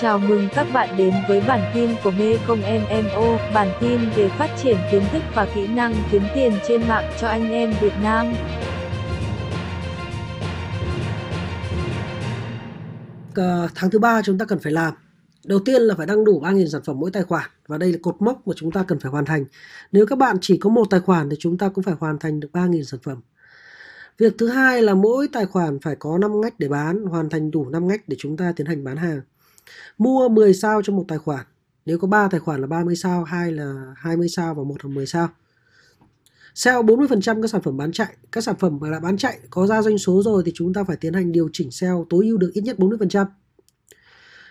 Chào mừng các bạn đến với bản tin của Mekong MMO, bản tin về phát triển kiến thức và kỹ năng kiếm tiền trên mạng cho anh em Việt Nam. À, tháng thứ ba chúng ta cần phải làm. Đầu tiên là phải đăng đủ 3.000 sản phẩm mỗi tài khoản và đây là cột mốc mà chúng ta cần phải hoàn thành. Nếu các bạn chỉ có một tài khoản thì chúng ta cũng phải hoàn thành được 3.000 sản phẩm. Việc thứ hai là mỗi tài khoản phải có 5 ngách để bán hoàn thành đủ 5 ngách để chúng ta tiến hành bán hàng mua 10 sao cho một tài khoản nếu có 3 tài khoản là 30 sao hai là 20 sao và một là 10 sao Sale 40% các sản phẩm bán chạy, các sản phẩm mà đã bán chạy có ra doanh số rồi thì chúng ta phải tiến hành điều chỉnh sale tối ưu được ít nhất 40%.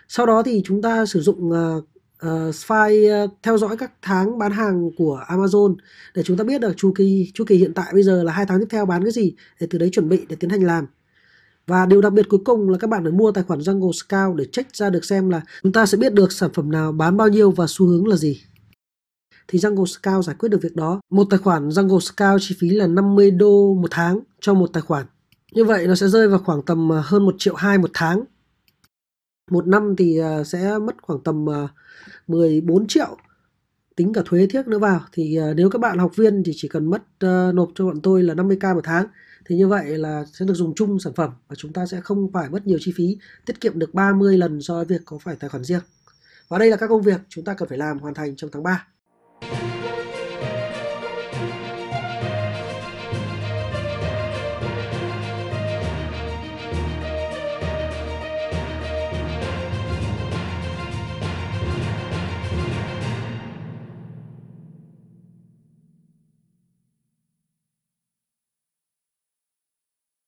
Sau đó thì chúng ta sử dụng uh, uh, file uh, theo dõi các tháng bán hàng của Amazon để chúng ta biết được chu kỳ chu kỳ hiện tại bây giờ là hai tháng tiếp theo bán cái gì để từ đấy chuẩn bị để tiến hành làm. Và điều đặc biệt cuối cùng là các bạn phải mua tài khoản Jungle Scout để check ra được xem là chúng ta sẽ biết được sản phẩm nào bán bao nhiêu và xu hướng là gì thì Jungle Scout giải quyết được việc đó. Một tài khoản Jungle Scout chi phí là 50 đô một tháng cho một tài khoản. Như vậy nó sẽ rơi vào khoảng tầm à, hơn 1 triệu 2 một tháng. Một năm thì à, sẽ mất khoảng tầm à, 14 triệu tính cả thuế thiếc nữa vào thì nếu các bạn học viên thì chỉ cần mất nộp cho bọn tôi là 50k một tháng thì như vậy là sẽ được dùng chung sản phẩm và chúng ta sẽ không phải mất nhiều chi phí tiết kiệm được 30 lần so với việc có phải tài khoản riêng. Và đây là các công việc chúng ta cần phải làm hoàn thành trong tháng 3